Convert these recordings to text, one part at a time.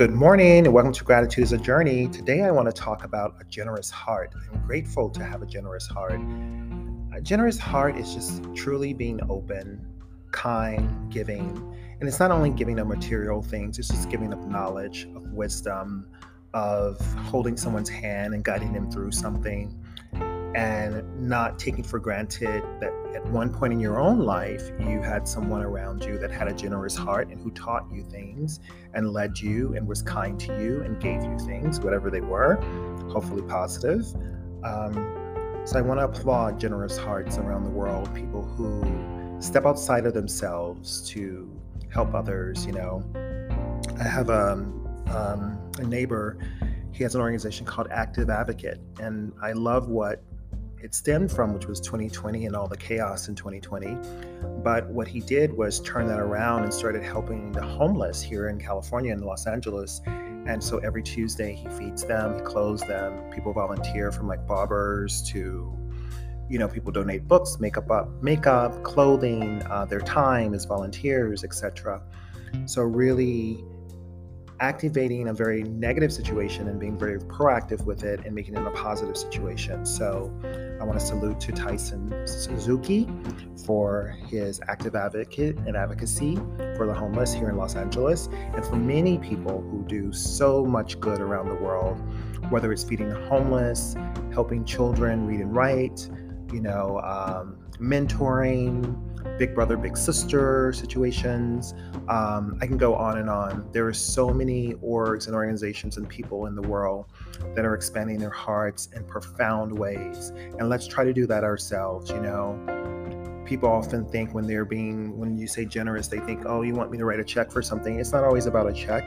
Good morning and welcome to Gratitude is a Journey. Today I want to talk about a generous heart. I'm grateful to have a generous heart. A generous heart is just truly being open, kind, giving. And it's not only giving of material things, it's just giving of knowledge, of wisdom, of holding someone's hand and guiding them through something and not taking for granted that at one point in your own life you had someone around you that had a generous heart and who taught you things and led you and was kind to you and gave you things whatever they were hopefully positive. Um, so i want to applaud generous hearts around the world people who step outside of themselves to help others you know. I have a, um, a neighbor he has an organization called active advocate and i love what it stemmed from, which was 2020 and all the chaos in 2020. But what he did was turn that around and started helping the homeless here in California and Los Angeles. And so every Tuesday he feeds them, he clothes them. People volunteer from like barbers to, you know, people donate books, makeup, up, makeup, clothing, uh, their time as volunteers, etc. So really activating a very negative situation and being very proactive with it and making it a positive situation. So I want to salute to Tyson Suzuki for his active advocate and advocacy for the homeless here in Los Angeles and for many people who do so much good around the world, whether it's feeding the homeless, helping children read and write, you know, um, mentoring, big brother, big sister situations. Um, I can go on and on. There are so many orgs and organizations and people in the world that are expanding their hearts in profound ways. And let's try to do that ourselves, you know. People often think when they're being, when you say generous, they think, oh, you want me to write a check for something. It's not always about a check,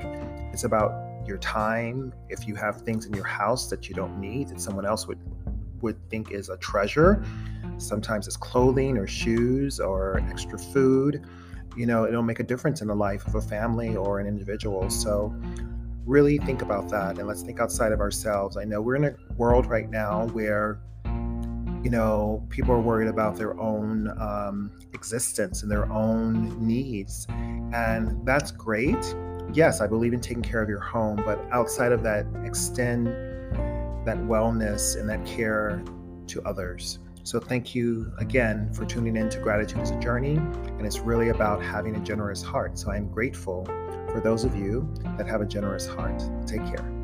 it's about your time. If you have things in your house that you don't need, that someone else would would think is a treasure, Sometimes it's clothing or shoes or extra food. You know, it'll make a difference in the life of a family or an individual. So, really think about that and let's think outside of ourselves. I know we're in a world right now where, you know, people are worried about their own um, existence and their own needs. And that's great. Yes, I believe in taking care of your home, but outside of that, extend that wellness and that care to others. So, thank you again for tuning in to Gratitude is a Journey, and it's really about having a generous heart. So, I'm grateful for those of you that have a generous heart. Take care.